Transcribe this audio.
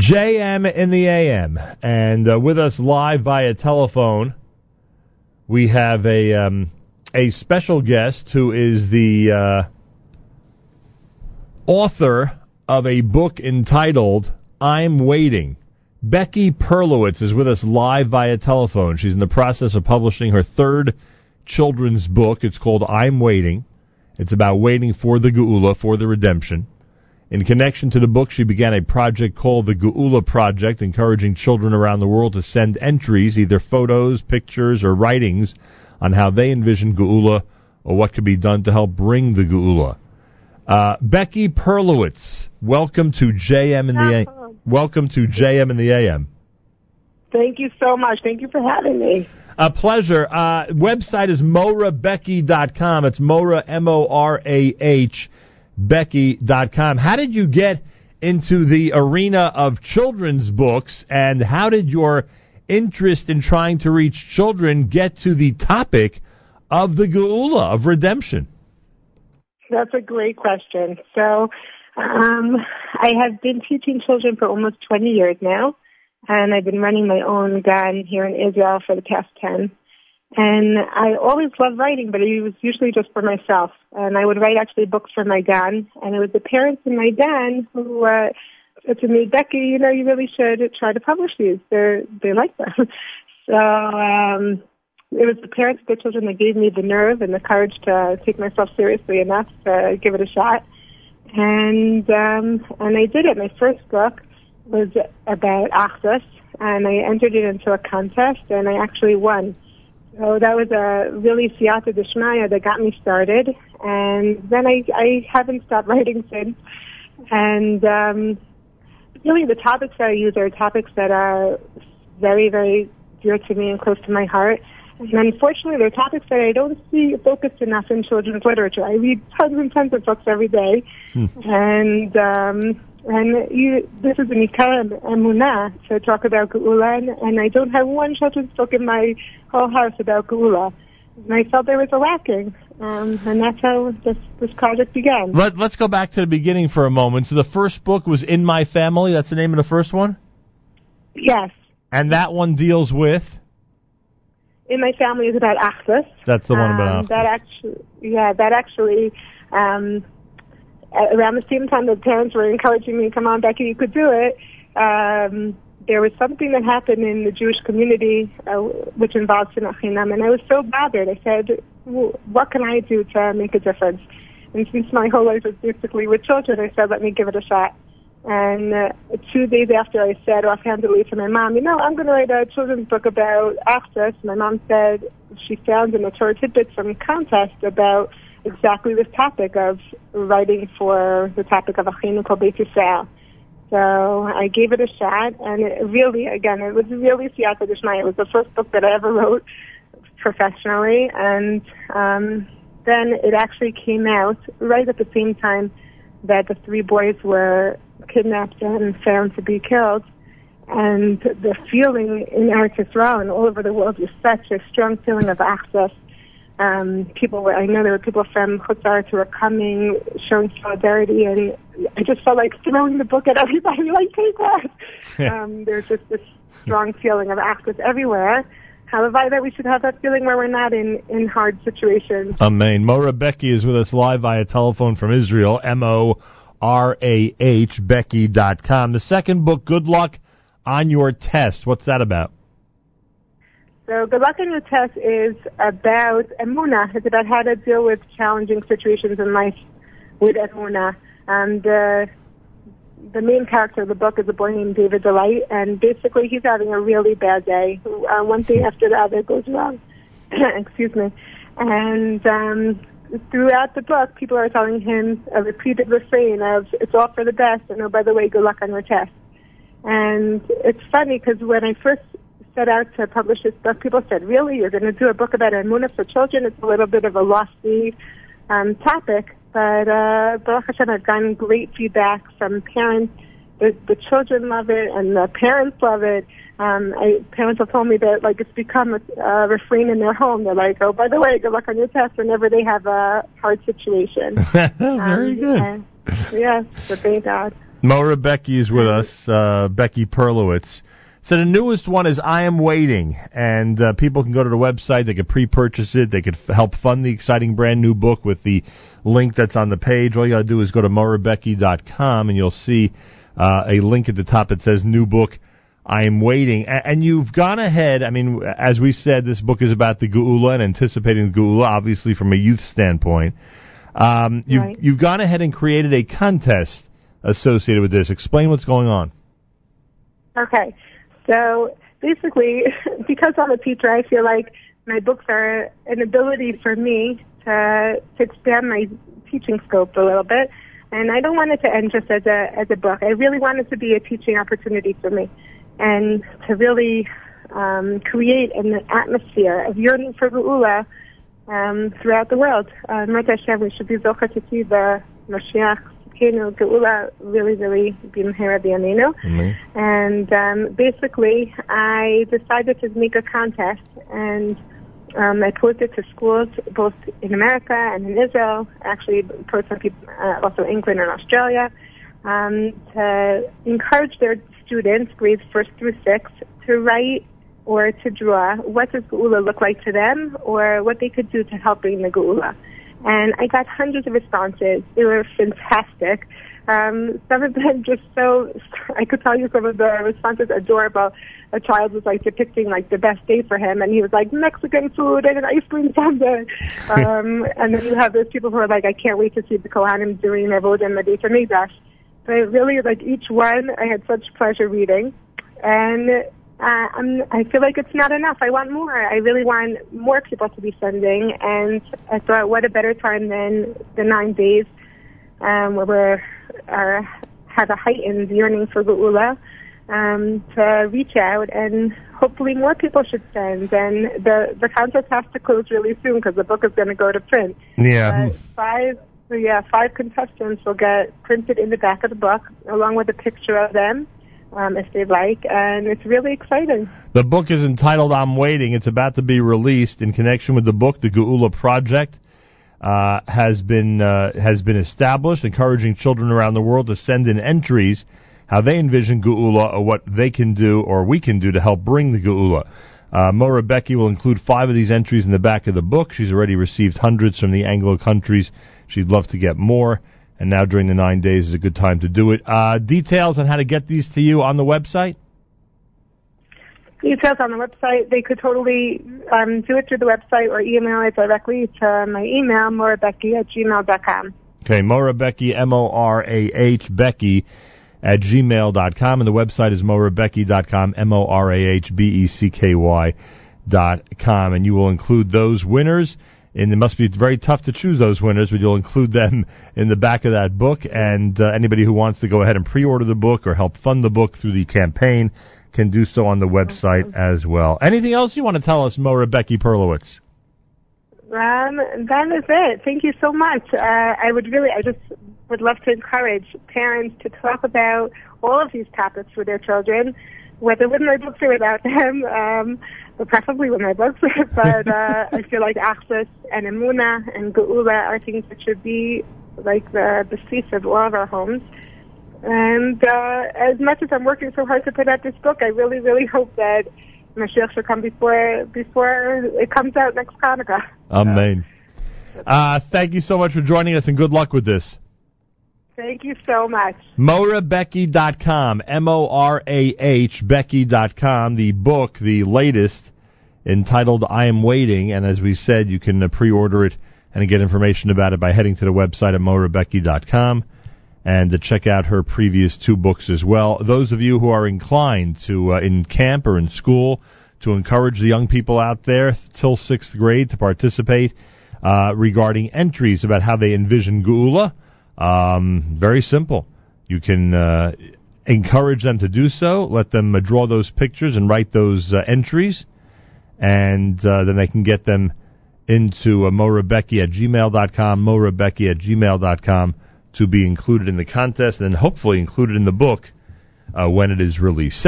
JM in the AM. And uh, with us live via telephone, we have a um, a special guest who is the uh, author of a book entitled I'm Waiting. Becky Perlowitz is with us live via telephone. She's in the process of publishing her third children's book. It's called I'm Waiting. It's about waiting for the Geula, for the redemption. In connection to the book, she began a project called the Geula Project, encouraging children around the world to send entries, either photos, pictures, or writings, on how they envision Geula or what could be done to help bring the Geula. Uh, Becky Perlowitz, welcome to JM in the A- welcome to JM in the AM. Thank you so much. Thank you for having me. A pleasure. Uh, website is morahbecky.com. It's Morah, M-O-R-A-H, Becky.com. How did you get into the arena of children's books, and how did your interest in trying to reach children get to the topic of the Geula, of redemption? That's a great question. So, um, I have been teaching children for almost 20 years now, and I've been running my own gan here in Israel for the past 10. And I always loved writing, but it was usually just for myself. And I would write actually books for my dad. and it was the parents in my dad who uh, said to me, Becky, you know, you really should try to publish these. They're they like them. so um, it was the parents of the children that gave me the nerve and the courage to take myself seriously enough to give it a shot. And um, and I did it. My first book was about Achdus, and I entered it into a contest, and I actually won. So that was a really siyata deshmaya that got me started, and then I I haven't stopped writing since. And um, really, the topics that I use are topics that are very very dear to me and close to my heart. And unfortunately, they're topics that I don't see focused enough in children's literature. I read tons and tons of books every day, Hmm. and um, and you, this is an ikar emunah to talk about geula, and, and I don't have one children's book in my whole house about geula. And I felt there was a lacking, um, and that's how this this project began. Let, let's go back to the beginning for a moment. So the first book was In My Family. That's the name of the first one? Yes, And that one deals with? in my family is about Achdus. That's the one about um, that actually, yeah, that actually. Um, around the same time that parents were encouraging me, "Come on, Becky, you could do it." Um, there was something that happened in the Jewish community uh, which involved sinas chinam, and I was so bothered. I said, "W- "What can I do to make a difference?" And since my whole life was basically with children, I said, "Let me give it a shot." And uh, two days after I said offhandedly to my mom, you know, I'm going to write a children's book about Achdus, my mom said she found in the Torah tidbits some contest about exactly this topic of writing for the topic of Achinu Kol Beit Yisrael. So I gave it a shot, and it really, again, it was really siyata d'shmaya. It was the first book that I ever wrote professionally, and um, then it actually came out right at the same time that the three boys were kidnapped and found to be killed. And the feeling in Eretz Yisrael and all over the world was such a strong feeling of Achdus. Um, people were, I know there were people from Chutzar who were coming, showing solidarity, and I just felt like throwing the book at everybody, like, take that. um, there's just this strong feeling of Achdus everywhere. How However, that we should have that feeling where we're not in, in hard situations. Amen. Morah Becky is with us live via telephone from Israel, M-O-R-A-H, Becky.com. The second book, Good Luck on Your Test. What's that about? So Good Luck on Your Test is about Emuna. It's about how to deal with challenging situations in life with Emuna. And the, the main character of the book is a boy named David Delight, and basically he's having a really bad day. Uh, one thing after the other goes wrong. Excuse me. And um, throughout the book, people are telling him a repeated refrain of, it's all for the best, and oh, by the way, good luck on your test. And it's funny because when I first set out to publish this book, people said, "Really, you're going to do a book about Emunah for children? It's a little bit of a lofty um, topic." But uh, Baruch Hashem, I've gotten great feedback from parents. The, the children love it, and the parents love it. Um, I, parents have told me that like it's become a, a refrain in their home. They're like, "Oh, by the way, good luck on your test." Whenever they have a hard situation. Very Um, good. and- yes, but thank God. Morah Becky is with us, uh, Becky Perlowitz. So the newest one is I Am Waiting, and uh, people can go to the website. They can pre-purchase it. They could f- help fund the exciting brand new book with the link that's on the page. All you got to do is go to morahbecky.com, and you'll see uh, a link at the top that says new book. I am waiting, a- and you've gone ahead. I mean, as we said, this book is about the Geula and anticipating the Geula, obviously from a youth standpoint. Um, you've, Right. you've gone ahead and created a contest associated with this. Explain what's going on. Okay. So basically, because I'm a teacher, I feel like my books are an ability for me to, to expand my teaching scope a little bit. And I don't want it to end just as a, as a book. I really want it to be a teaching opportunity for me and to really um, create an atmosphere of yearning for Geula um, throughout the world. Uh, we should be to see the Mashiach, Tzidkenu, Geula really, really bimhera b'yameinu. And um, basically, I decided to make a contest, and um, I posed it to schools both in America and in Israel. Actually, some people uh, also England and Australia um, to encourage their students, grades first through sixth, to write or to draw what does Geula look like to them, or what they could do to help bring the Geula. And I got hundreds of responses. They were fantastic. Um, some of them just so, I could tell you some of the responses adorable. A child was like depicting like the best day for him and he was like Mexican food and an ice cream sundae. um, and then you have those people who are like, I can't wait to see the Kohanim doing their vote in the Beit HaMikdash. But really, like each one, I had such pleasure reading. And uh, I'm, I feel like it's not enough. I want more. I really want more people to be sending. And I thought, what a better time than the nine days um, where we're uh, have a heightened yearning for Geula um, to reach out and hopefully more people should send. And the the contest has to close really soon because the book is going to go to print. Yeah. Uh, five, yeah, five contestants will get printed in the back of the book along with a picture of them. Um, if they'd like, and it's really exciting. The book is entitled I'm Waiting. It's about to be released in connection with the book, The Geula Project. Uh, has been uh, has been established, encouraging children around the world to send in entries how they envision Geula or what they can do or we can do to help bring the Geula. Uh, Morah Becky will include five of these entries in the back of the book. She's already received hundreds from the Anglo countries. She'd love to get more, and now during the nine days is a good time to do it. Uh, details on how to get these to you on the website. Details on the website. They could totally um, do it through the website or email it directly to my email, morahbecky at gmail.com. Okay, Morah Becky, M O R A H Becky at gmail.com, and the website is morahbecky.com, M O R A H B E C K Y dot com, and you will include those winners. And it must be very tough to choose those winners, but you'll include them in the back of that book. And uh, anybody who wants to go ahead and pre-order the book or help fund the book through the campaign can do so on the website as well. Anything else you want to tell us, Mo Becky Perlowitz? Um, that is it. Thank you so much. Uh, I would really, I just would love to encourage parents to talk about all of these topics with their children, whether with my books or without them, um, but preferably with my books. but uh, I feel like Achdus and Emuna and Geula are things that should be like the the cease of all of our homes. And uh, as much as I'm working so hard to put out this book, I really, really hope that Mashiach should come before before it comes out next Hanukkah. Amen. Uh, thank you so much for joining us, and good luck with this. Thank you so much. MorahBecky.com, M-O-R-A-H, Becky.com, the book, the latest, entitled I Am Waiting, and as we said, you can uh, pre-order it and get information about it by heading to the website at MorahBecky.com and to check out her previous two books as well. Those of you who are inclined to, uh, in camp or in school, to encourage the young people out there till sixth grade to participate uh, regarding entries about how they envision Geula, um, very simple. You can uh, encourage them to do so. Let them uh, draw those pictures and write those uh, entries, and uh, then they can get them into uh, morahbecky at gmail.com, morahbecky at gmail.com to be included in the contest and then hopefully included in the book uh, when it is released.